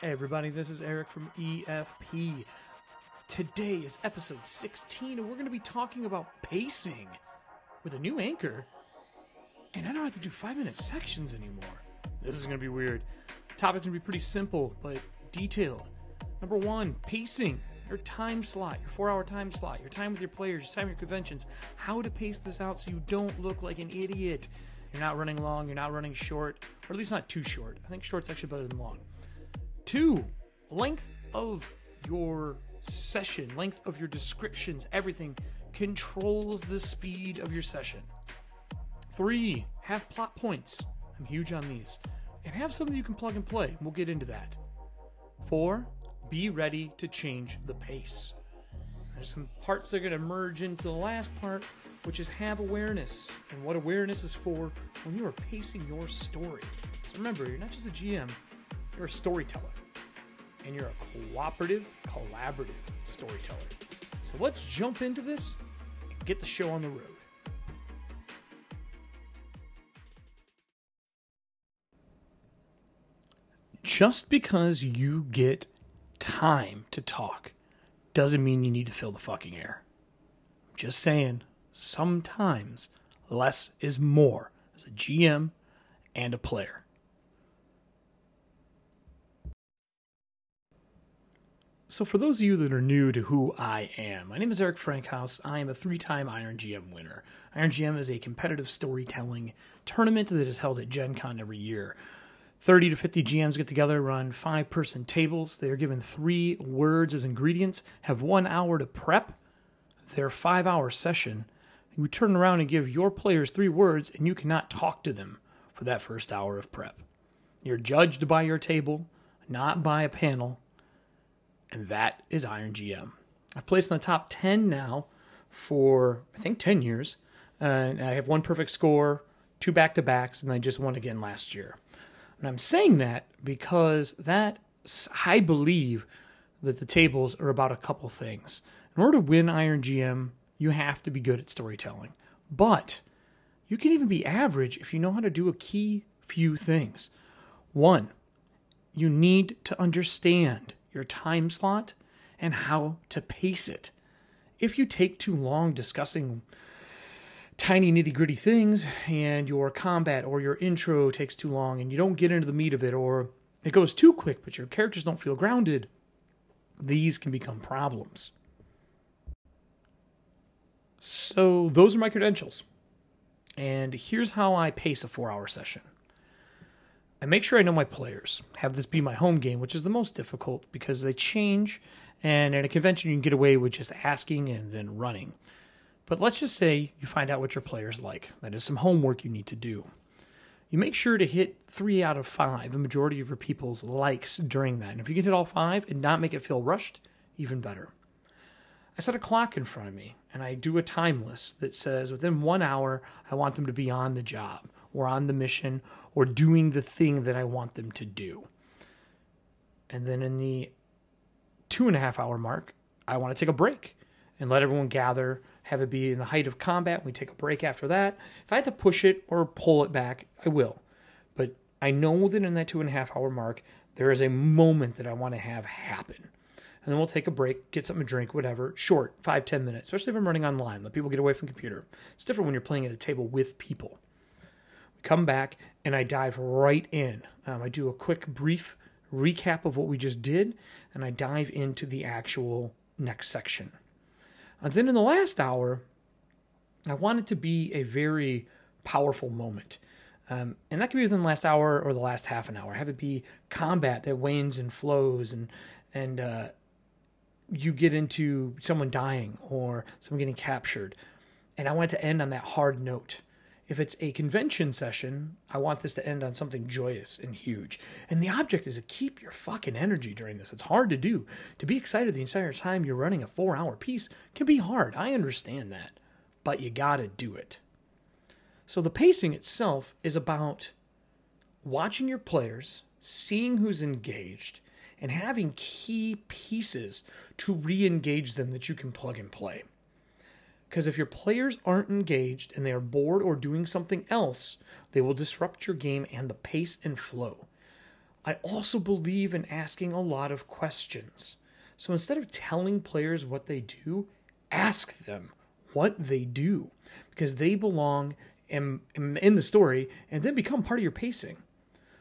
Hey everybody, this is Eric from EFP. Today is episode 16, and we're going to be talking about pacing with a new anchor. And I don't have to do five minute sections anymore. This is going to be weird. Topic's going to be pretty simple, but detailed. Number one, pacing. Your time slot, your four hour time slot, your time with your players, your time with your conventions. How to pace this out so you don't look like an idiot. You're not running long, you're not running short, or at least not too short. I think short's actually better than long. Two, length of your session, length of your descriptions, everything controls the speed of your session. Three, have plot points. I'm huge on these. And have something you can plug and play. We'll get into that. Four, be ready to change the pace. There's some parts that are going to merge into the last part, which is have awareness. And what awareness is for when you are pacing your story. So remember, you're not just a GM, you're a storyteller. And you're a cooperative, collaborative storyteller. So let's jump into this and get the show on the road. Just because you get time to talk doesn't mean you need to fill the fucking air. I'm just saying, sometimes less is more as a GM and a player. So, for those of you that are new to who I am, my name is Eric Frankhouse. I am a three time Iron GM winner. Iron GM is a competitive storytelling tournament that is held at Gen Con every year. 30 to 50 GMs get together, run five person tables. They are given three words as ingredients, have one hour to prep their five hour session. You turn around and give your players three words, and you cannot talk to them for that first hour of prep. You're judged by your table, not by a panel, and that is Iron GM. I've placed in the top 10 now for, I think, 10 years. And I have one perfect score, two back to backs, and I just won again last year. And I'm saying that because that I believe that the tables are about a couple things. In order to win Iron GM, you have to be good at storytelling. But you can even be average if you know how to do a key few things. One, you need to understand your time slot and how to pace it. If you take too long discussing tiny nitty gritty things and your combat or your intro takes too long and you don't get into the meat of it or it goes too quick but your characters don't feel grounded, these can become problems. So, those are my credentials. And here's how I pace a four hour session. I make sure I know my players. Have this be my home game, which is the most difficult because they change. And at a convention, you can get away with just asking and then running. But let's just say you find out what your players like. That is some homework you need to do. You make sure to hit three out of five, the majority of your people's likes during that. And if you can hit all five and not make it feel rushed, even better. I set a clock in front of me and I do a time list that says within one hour, I want them to be on the job or on the mission or doing the thing that I want them to do. And then in the two and a half hour mark, I want to take a break and let everyone gather, have it be in the height of combat. We take a break after that. If I had to push it or pull it back, I will. But I know that in that two and a half hour mark, there is a moment that I want to have happen. And then we'll take a break, get something to drink, whatever. Short, five, ten minutes, especially if I'm running online. Let people get away from computer. It's different when you're playing at a table with people come back and I dive right in. Um, I do a quick, brief recap of what we just did, and I dive into the actual next section. And then in the last hour, I want it to be a very powerful moment. Um, and that could be within the last hour or the last half an hour. Have it be combat that wanes and flows, and and uh, you get into someone dying or someone getting captured. And I want it to end on that hard note. If it's a convention session, I want this to end on something joyous and huge. And the object is to keep your fucking energy during this. It's hard to do. To be excited the entire time you're running a four hour piece can be hard. I understand that. But you gotta do it. So the pacing itself is about watching your players, seeing who's engaged, and having key pieces to re engage them that you can plug and play. Because if your players aren't engaged and they are bored or doing something else, they will disrupt your game and the pace and flow. I also believe in asking a lot of questions. So instead of telling players what they do, ask them what they do because they belong in, in the story and then become part of your pacing.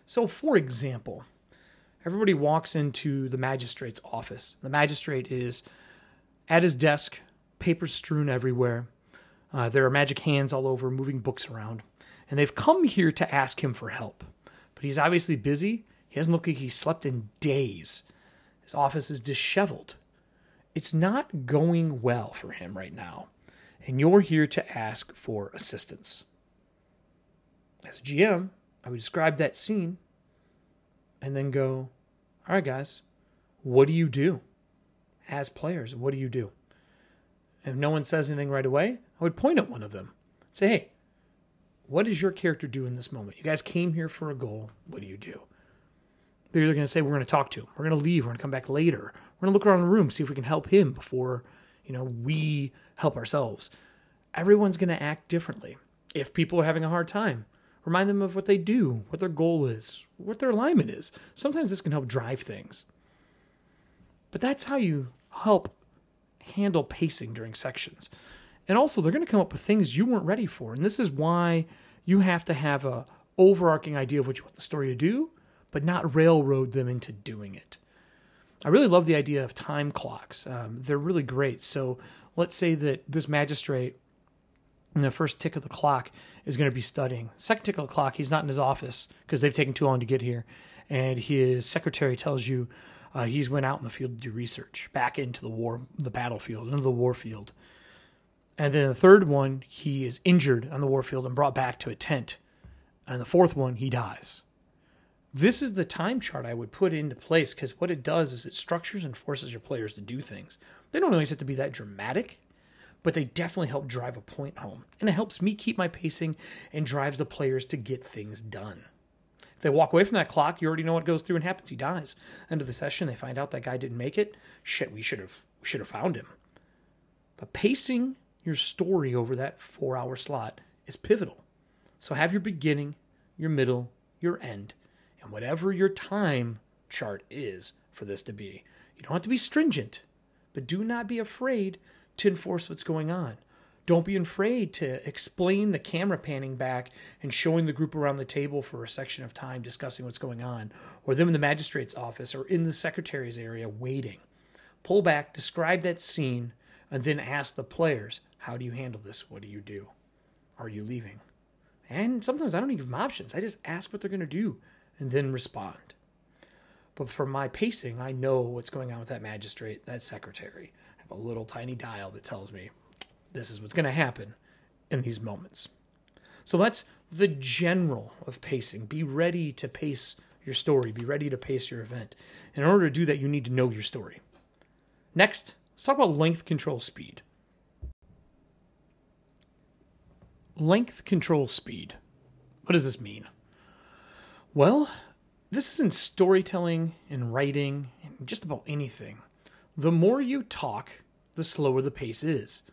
So, for example, everybody walks into the magistrate's office. The magistrate is at his desk, papers strewn everywhere. Uh, there are magic hands all over, moving books around. And they've come here to ask him for help. But he's obviously busy. He doesn't look like he's slept in days. His office is disheveled. It's not going well for him right now. And you're here to ask for assistance. As a GM, I would describe that scene and then go, all right, guys, what do you do? As players, what do you do? If no one says anything right away, I would point at one of them. Say, hey, what does your character do in this moment? You guys came here for a goal. What do you do? They're either going to say, we're going to talk to him. We're going to leave. We're going to come back later. We're going to look around the room, see if we can help him before, you know, we help ourselves. Everyone's going to act differently. If people are having a hard time, remind them of what they do, what their goal is, what their alignment is. Sometimes this can help drive things. But that's how you help handle pacing during sections. And also, they're going to come up with things you weren't ready for. And this is why you have to have a overarching idea of what you want the story to do, but not railroad them into doing it. I really love the idea of time clocks. Um, they're really great. So let's say that this magistrate, in the first tick of the clock, is going to be studying. Second tick of the clock, he's not in his office because they've taken too long to get here, and his secretary tells you uh, he's went out in the field to do research back into the war, the battlefield, into the war field. And then the third one, he is injured on the war field and brought back to a tent. And the fourth one, he dies. This is the time chart I would put into place because what it does is it structures and forces your players to do things. They don't always have to be that dramatic, but they definitely help drive a point home. And it helps me keep my pacing and drives the players to get things done. If they walk away from that clock, you already know what goes through and happens. He dies. End of the session, they find out that guy didn't make it. Shit, we should have we should have found him. But pacing your story over that four hour slot is pivotal. So have your beginning, your middle, your end, and whatever your time chart is for this to be. You don't have to be stringent, but do not be afraid to enforce what's going on. Don't be afraid to explain the camera panning back and showing the group around the table for a section of time discussing what's going on, or them in the magistrate's office or in the secretary's area waiting. Pull back, describe that scene, and then ask the players, How do you handle this? What do you do? Are you leaving? And sometimes I don't even give them options. I just ask what they're going to do and then respond. But for my pacing, I know what's going on with that magistrate, that secretary. I have a little tiny dial that tells me this is what's going to happen in these moments. So that's the general of pacing. Be ready to pace your story, be ready to pace your event. in order to do that, you need to know your story. Next, let's talk about length control speed. Length control speed. What does this mean? Well, this is in storytelling and writing and just about anything. The more you talk, the slower the pace is.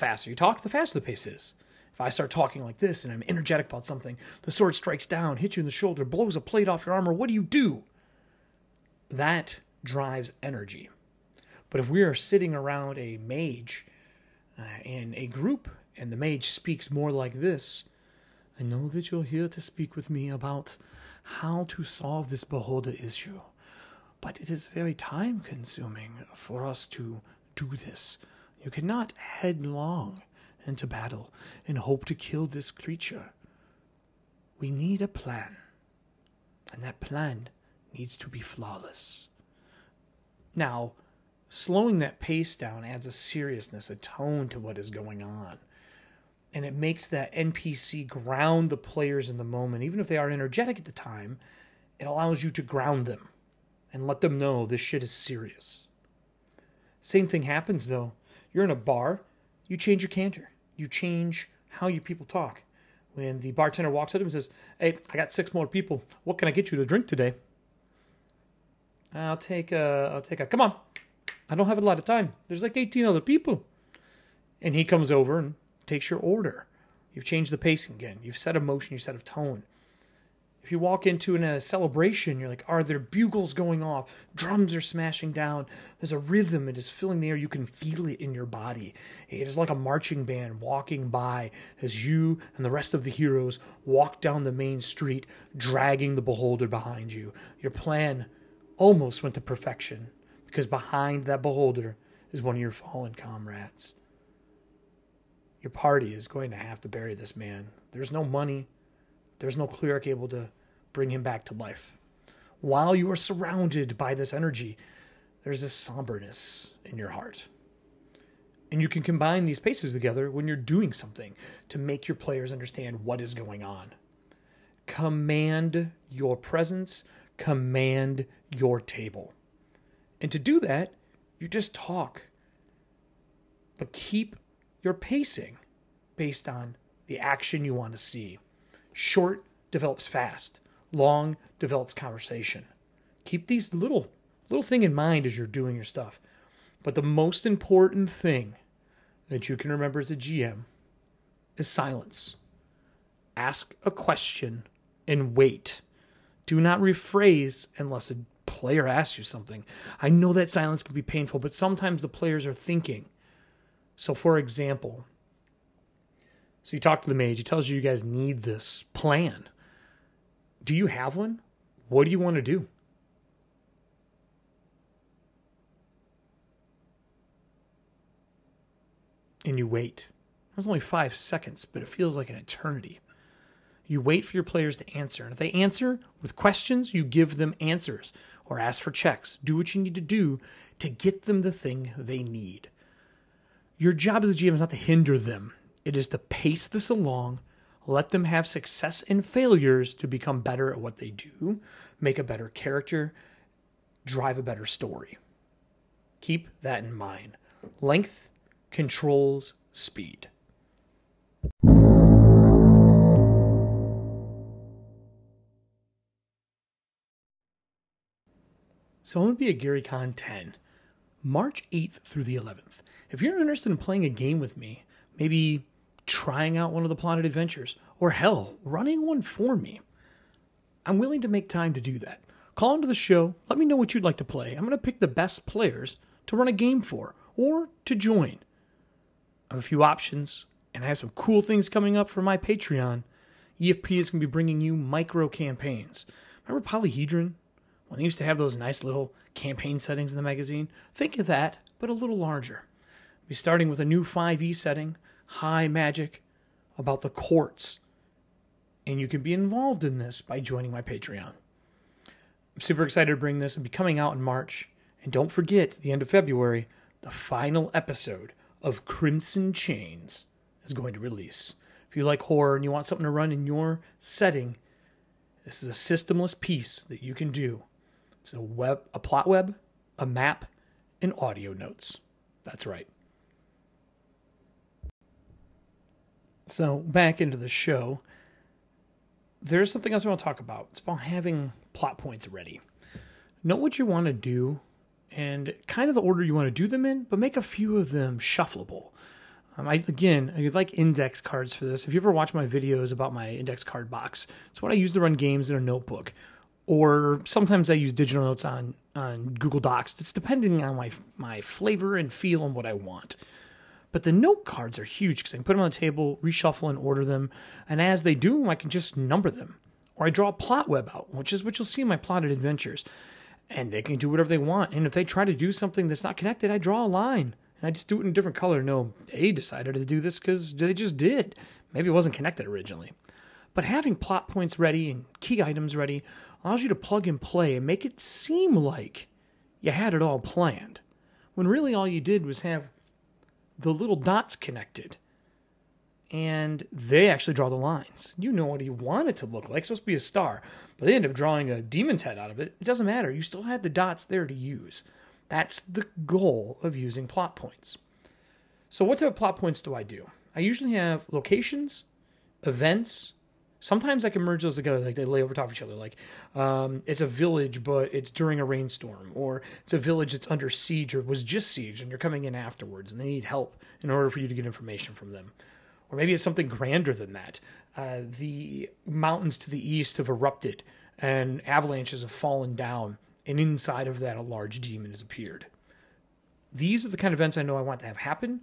Faster you talk, the faster the pace is. If I start talking like this and I'm energetic about something, the sword strikes down, hits you in the shoulder, blows a plate off your armor, what do you do? That drives energy. But if we are sitting around a mage uh, in a group and the mage speaks more like this, I know that you're here to speak with me about how to solve this beholder issue, but it is very time consuming for us to do this. You cannot headlong into battle and hope to kill this creature. We need a plan, and that plan needs to be flawless. Now, slowing that pace down adds a seriousness, a tone to what is going on. And it makes that NPC ground the players in the moment. Even if they are energetic at the time, it allows you to ground them and let them know this shit is serious. Same thing happens though you're in a bar, you change your canter. You change how you people talk. When the bartender walks up to him and says, Hey, I got six more people. What can I get you to drink today? I'll take a, I'll take a, come on. I don't have a lot of time. There's like 18 other people. And he comes over and takes your order. You've changed the pacing again. You've set a motion, you set a tone. If you walk into in a celebration, you're like, are there bugles going off? Drums are smashing down. There's a rhythm. It is filling the air. You can feel it in your body. It is like a marching band walking by as you and the rest of the heroes walk down the main street, dragging the beholder behind you. Your plan almost went to perfection because behind that beholder is one of your fallen comrades. Your party is going to have to bury this man. There's no money. There's no cleric able to bring him back to life. While you are surrounded by this energy, there's a somberness in your heart. And you can combine these paces together when you're doing something to make your players understand what is going on. Command your presence, command your table. And to do that, you just talk. But keep your pacing based on the action you want to see. Short develops fast, long develops conversation. Keep these little little thing in mind as you're doing your stuff. But the most important thing that you can remember as a GM is silence. Ask a question and wait. Do not rephrase unless a player asks you something. I know that silence can be painful, but sometimes the players are thinking. So, for example, so you talk to the mage, he tells you you guys need this plan. Do you have one? What do you want to do? And you wait. It was only five seconds, but it feels like an eternity. You wait for your players to answer. And if they answer with questions, you give them answers or ask for checks. Do what you need to do to get them the thing they need. Your job as a GM is not to hinder them, it is to pace this along, let them have success and failures to become better at what they do, make a better character, drive a better story. Keep that in mind. Length controls speed. So I'm going to be at GaryCon 10, March 8th through the 11th. If you're interested in playing a game with me, maybe trying out one of the plotted adventures, or hell, running one for me, I'm willing to make time to do that. Call into the show, let me know what you'd like to play. I'm going to pick the best players to run a game for or to join. I have a few options, and I have some cool things coming up for my Patreon. EFP is going to be bringing you micro campaigns. Remember Polyhedron? When they used to have those nice little campaign settings in the magazine? Think of that, but a little larger. We'll be starting with a new 5e setting, high magic, about the courts. And you can be involved in this by joining my Patreon. I'm super excited to bring this and be coming out in March. And don't forget, the end of February, the final episode of Crimson Chains is going to release. If you like horror and you want something to run in your setting, this is a systemless piece that you can do. It's a web, a plot web, a map, and audio notes. That's right. So back into the show. There's something else I want to talk about. It's about having plot points ready. Know what you want to do and kind of the order you want to do them in, but make a few of them shuffleable. Um, I, again, I like index cards for this. If you ever watch my videos about my index card box, it's what I use to run games in a notebook. Or sometimes I use digital notes on, on Google Docs. It's depending on my, my flavor and feel and what I want. But the note cards are huge because I can put them on the table, reshuffle and order them. And as they do, I can just number them. Or I draw a plot web out, which is what you'll see in my plotted adventures and they can do whatever they want. And if they try to do something that's not connected, I draw a line and I just do it in a different color. No, they decided to do this because they just did. Maybe it wasn't connected originally. But having plot points ready and key items ready allows you to plug and play and make it seem like you had it all planned, when really all you did was have the little dots connected. And they actually draw the lines. You know what you want it to look like. It's supposed to be a star but they end up drawing a demon's head out of it. It doesn't matter. You still had the dots there to use. That's the goal of using plot points. So, what type of plot points do I do? I usually have locations, events. Sometimes I can merge those together, like they lay over top of each other. Like um, it's a village, but it's during a rainstorm, or it's a village that's under siege or was just siege, and you're coming in afterwards, and they need help in order for you to get information from them. Or maybe it's something grander than that. Uh, the mountains to the east have erupted and avalanches have fallen down, and inside of that, a large demon has appeared. These are the kind of events I know I want to have happen,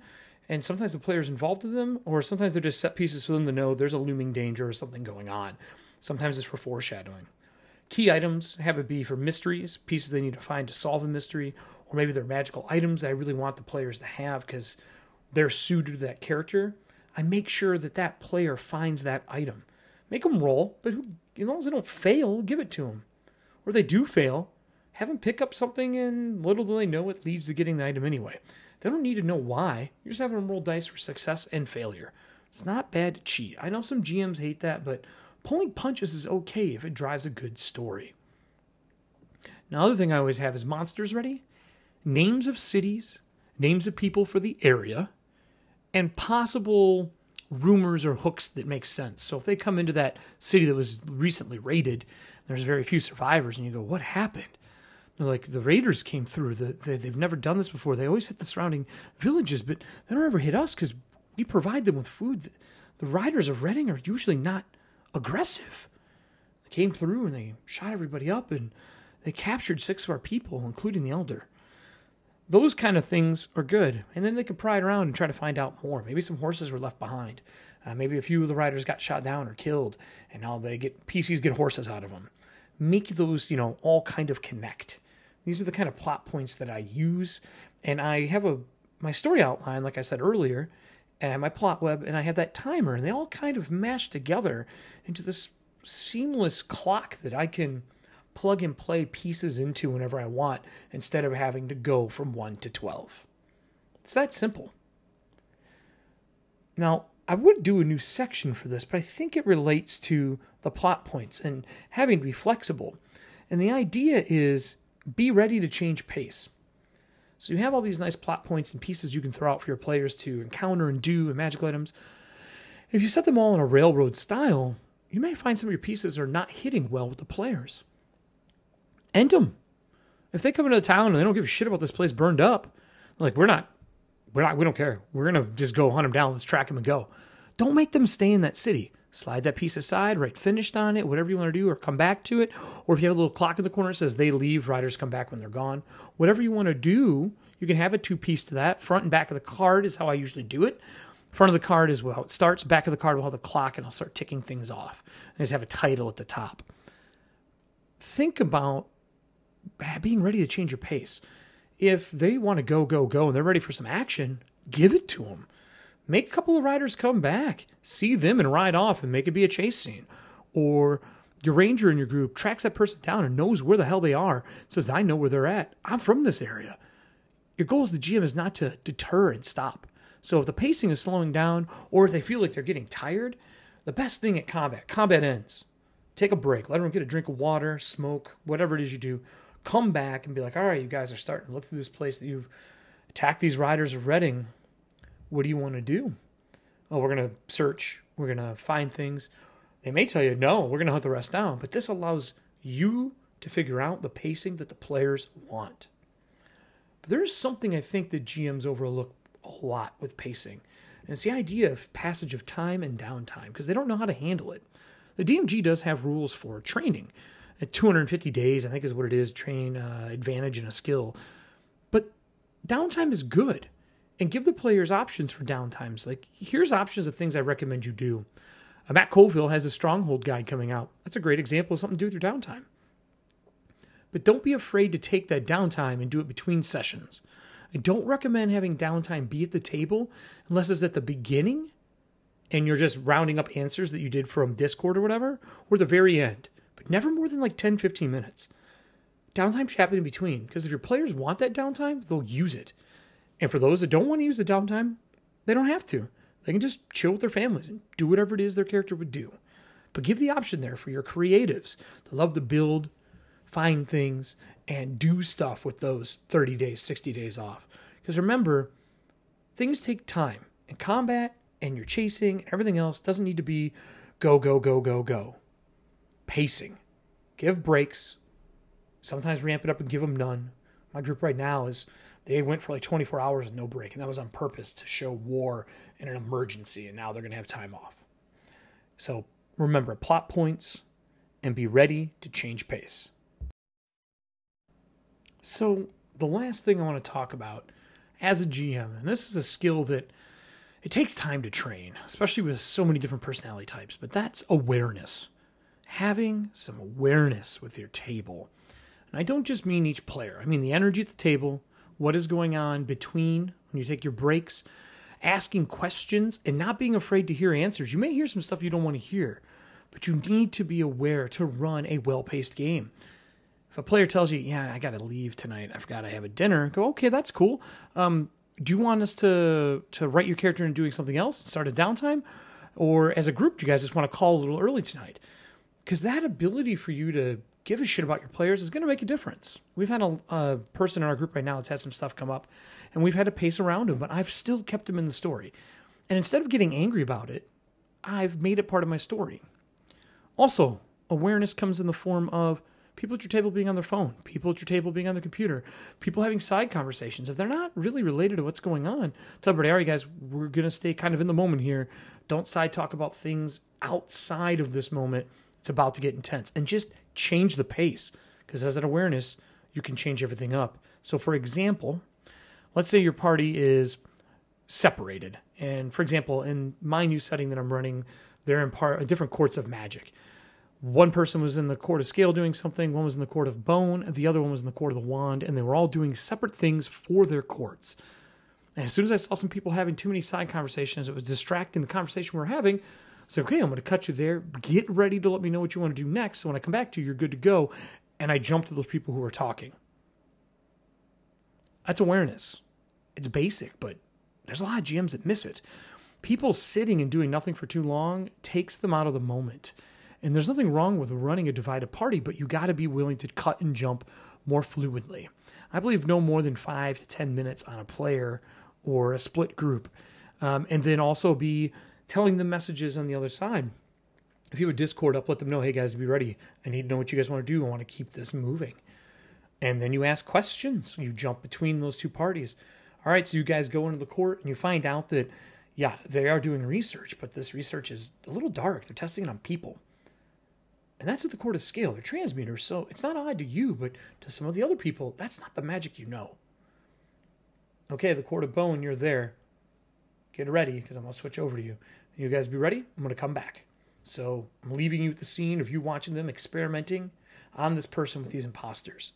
and sometimes the player's involved in them, or sometimes they're just set pieces for them to know there's a looming danger or something going on. Sometimes it's for foreshadowing. Key items have it be for mysteries, pieces they need to find to solve a mystery, or maybe they're magical items that I really want the players to have because they're suited to that character. I make sure that that player finds that item. Make them roll, but who, as long as they don't fail, give it to them. Or they do fail, have them pick up something, and little do they know it leads to getting the item anyway. They don't need to know why. You're just having them roll dice for success and failure. It's not bad to cheat. I know some GMs hate that, but pulling punches is okay if it drives a good story. Now, other thing I always have is monsters ready, names of cities, names of people for the area, and possible rumors or hooks that make sense. So if they come into that city that was recently raided, there's very few survivors, and you go, "What happened?" Like the raiders came through. The, they, they've never done this before. They always hit the surrounding villages, but they don't ever hit us because we provide them with food. The riders of Reading are usually not aggressive. They came through and they shot everybody up, and they captured six of our people, including the elder. Those kind of things are good. And then they could pry around and try to find out more. Maybe some horses were left behind. Uh, maybe a few of the riders got shot down or killed, and now they get PCs get horses out of them. Make those, you know, all kind of connect. These are the kind of plot points that I use, and I have a my story outline, like I said earlier, and my plot web, and I have that timer, and they all kind of mash together into this seamless clock that I can plug and play pieces into whenever I want instead of having to go from 1 to 12. It's that simple. Now, I would do a new section for this, but I think it relates to the plot points and having to be flexible. And the idea is be ready to change pace. So you have all these nice plot points and pieces you can throw out for your players to encounter and do and magical items. If you set them all in a railroad style, you may find some of your pieces are not hitting well with the players end them. If they come into the town and they don't give a shit about this place burned up, like we're not, we're not, we don't care. We're gonna just go hunt them down. Let's track them and go. Don't make them stay in that city. Slide that piece aside, write finished on it, whatever you want to do, or come back to it. Or if you have a little clock in the corner that says they leave, riders come back when they're gone. Whatever you want to do, you can have a two piece to that. Front and back of the card is how I usually do it. Front of the card is how it starts. Back of the card will have the clock, and I'll start ticking things off. I just have a title at the top. Think about being ready to change your pace. If they want to go, go, go, and they're ready for some action, give it to them. Make a couple of riders come back, see them and ride off and make it be a chase scene. Or your ranger in your group tracks that person down and knows where the hell they are, says, I know where they're at. I'm from this area. Your goal as the GM is not to deter and stop. So if the pacing is slowing down or if they feel like they're getting tired, the best thing at combat, combat ends. Take a break. Let them get a drink of water, smoke, whatever it is you do come back and be like, all right, you guys are starting to look through this place that you've attacked these riders of Reading. What do you want to do? Oh, we're going to search. We're going to find things. They may tell you, no, we're going to hunt the rest down. But this allows you to figure out the pacing that the players want. But there's something I think that GMs overlook a lot with pacing. And it's the idea of passage of time and downtime because they don't know how to handle it. The DMG does have rules for training. At 250 days, I think is what it is, train uh, advantage and a skill. But downtime is good. And give the players options for downtimes. Like, here's options of things I recommend you do. Uh, Matt Colville has a stronghold guide coming out. That's a great example of something to do with your downtime. But don't be afraid to take that downtime and do it between sessions. I don't recommend having downtime be at the table unless it's at the beginning and you're just rounding up answers that you did from Discord or whatever, or the very end but never more than like 10, 15 minutes. Downtime should happen in between because if your players want that downtime, they'll use it. And for those that don't want to use the downtime, they don't have to. They can just chill with their families and do whatever it is their character would do. But give the option there for your creatives that love to build, find things, and do stuff with those 30 days, 60 days off. Because remember, things take time. And combat and your chasing and everything else doesn't need to be go, go, go, go, go pacing. Give breaks. Sometimes ramp it up and give them none. My group right now is They went for like 24 hours with no break, and that was on purpose to show war in an emergency, and now they're going to have time off. So remember plot points and be ready to change pace. So, the last thing I want to talk about as a GM, and this is a skill that it takes time to train, especially with so many different personality types, but that's awareness. Having some awareness with your table. And I don't just mean each player, I mean the energy at the table, what is going on between when you take your breaks, asking questions, and not being afraid to hear answers. You may hear some stuff you don't want to hear, but you need to be aware to run a well paced game. If a player tells you, "Yeah, I got to leave tonight. I forgot I have a dinner," go, "Okay, that's cool. Um, do you want us to to write your character into doing something else, start a downtime, or as a group, do you guys just want to call a little early tonight?" Because that ability for you to give a shit about your players is going to make a difference. We've had a, a, person in our group right now that's had some stuff come up, and we've had to pace around him, but I've still kept him in the story. And instead of getting angry about it, I've made it part of my story. Also, awareness comes in the form of people at your table being on their phone, people at your table being on their computer, people having side conversations. If they're not really related to what's going on, tell everybody, all right, guys, we're going to stay kind of in the moment here. Don't side talk about things outside of this moment. It's about to get intense. And just change the pace because as an awareness, you can change everything up. So, for example, let's say your party is separated. And for example, in my new setting that I'm running, they're in part different courts of magic. One person was in the court of scale doing something, one was in the court of bone, the other one was in the court of the wand, and they were all doing separate things for their courts. And as soon as I saw some people having too many side conversations, it was distracting the conversation we we're having. So, okay, I'm going to cut you there. Get ready to let me know what you want to do next. So when I come back to you, you're good to go. And I jump to those people who are talking. That's awareness. It's basic, but there's a lot of GMs that miss it. People sitting and doing nothing for too long takes them out of the moment. And there's nothing wrong with running a divided party, but you got to be willing to cut and jump more fluidly. I believe no more than five to 10 minutes on a player or a split group. Um, and then also be telling them messages on the other side. If you have a Discord up, let them know, hey guys, be ready. I need to know what you guys want to do. I want to keep this moving. And then you ask questions. You jump between those two parties. All right, so you guys go into the court and you find out that, yeah, they are doing research, but this research is a little dark. They're testing it on people. And that's at the court of scale. They're transmuters, so it's not odd to you, but to some of the other people, that's not the magic you know. Okay, the court of bone, you're there. Get ready, because I'm going to switch over to you. You guys be ready? I'm going to come back. So I'm leaving you with the scene of you watching them experimenting on this person with these imposters.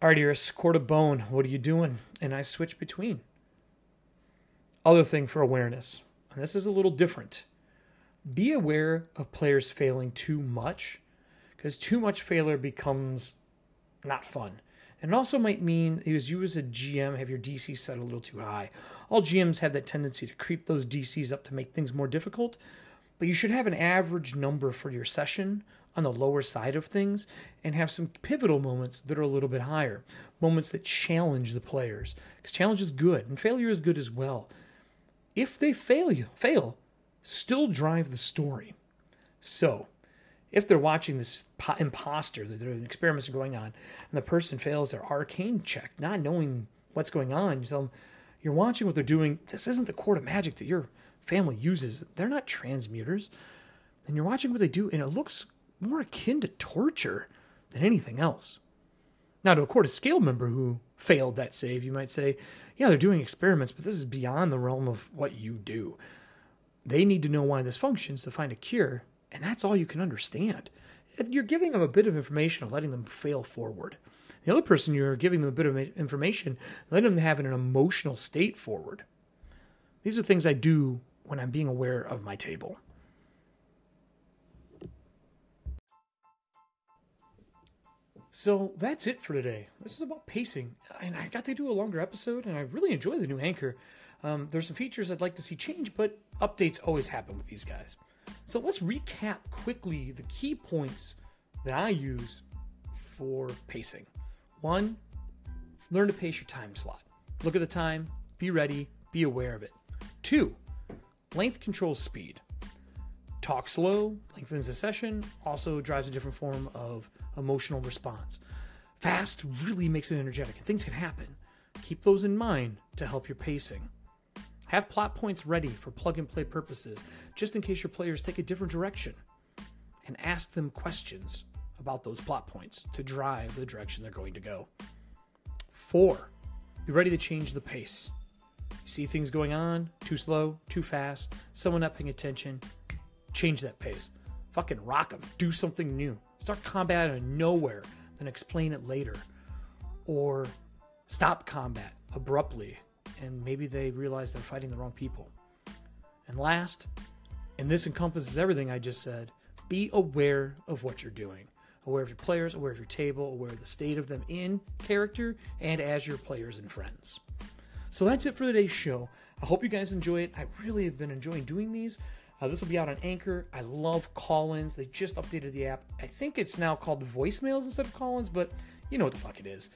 All right, Iris, court of bone, what are you doing? And I switch between. Other thing for awareness, and this is a little different be aware of players failing too much because too much failure becomes not fun. And it also might mean is you as a GM have your DC set a little too high. All GMs have that tendency to creep those DCs up to make things more difficult, but you should have an average number for your session on the lower side of things and have some pivotal moments that are a little bit higher, moments that challenge the players. Because challenge is good and failure is good as well. If they fail you, fail, still drive the story. So, if they're watching this imposter, that experiments are going on, and the person fails their arcane check, not knowing what's going on, you tell them, you're watching what they're doing. This isn't the court of magic that your family uses. They're not transmuters. And you're watching what they do, and it looks more akin to torture than anything else. Now, to a court of scale member who failed that save, you might say, yeah, they're doing experiments, but this is beyond the realm of what you do. They need to know why this functions to find a cure, and that's all you can understand. You're giving them a bit of information, letting them fail forward. The other person, you're giving them a bit of information, letting them have an emotional state forward. These are things I do when I'm being aware of my table. So that's it for today. This is about pacing, and I got to do a longer episode, and I really enjoy the new anchor. Um, there's some features I'd like to see change, but updates always happen with these guys. So let's recap quickly the key points that I use for pacing. One, learn to pace your time slot. Look at the time, be ready, be aware of it. Two, length controls speed. Talk slow, lengthens the session, also drives a different form of emotional response. Fast really makes it energetic, and things can happen. Keep those in mind to help your pacing. Have plot points ready for plug and play purposes, just in case your players take a different direction. And ask them questions about those plot points to drive the direction they're going to go. Four, be ready to change the pace. You see things going on, too slow, too fast, someone not paying attention, change that pace. Fucking rock them. Do something new. Start combat out of nowhere, then explain it later. Or stop combat abruptly, and maybe they realize they're fighting the wrong people. And last, and this encompasses everything I just said, be aware of what you're doing. Aware of your players, aware of your table, aware of the state of them in character and as your players and friends. So that's it for today's show. I hope you guys enjoy it. I really have been enjoying doing these. Uh, this will be out on Anchor. I love call ins. They just updated the app. I think it's now called voicemails instead of call ins, but you know what the fuck it is.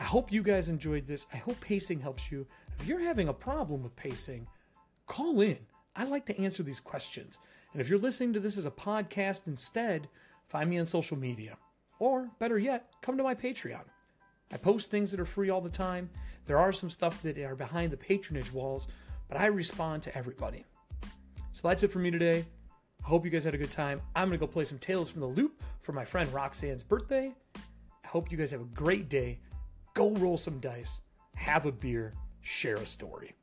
I hope you guys enjoyed this. I hope pacing helps you. If you're having a problem with pacing, call in. I like to answer these questions. And if you're listening to this as a podcast instead, find me on social media. Or better yet, come to my Patreon. I post things that are free all the time. There are some stuff that are behind the patronage walls, but I respond to everybody. So that's it for me today. I hope you guys had a good time. I'm going to go play some Tales from the Loop for my friend Roxanne's birthday. I hope you guys have a great day. Go roll some dice, have a beer, share a story.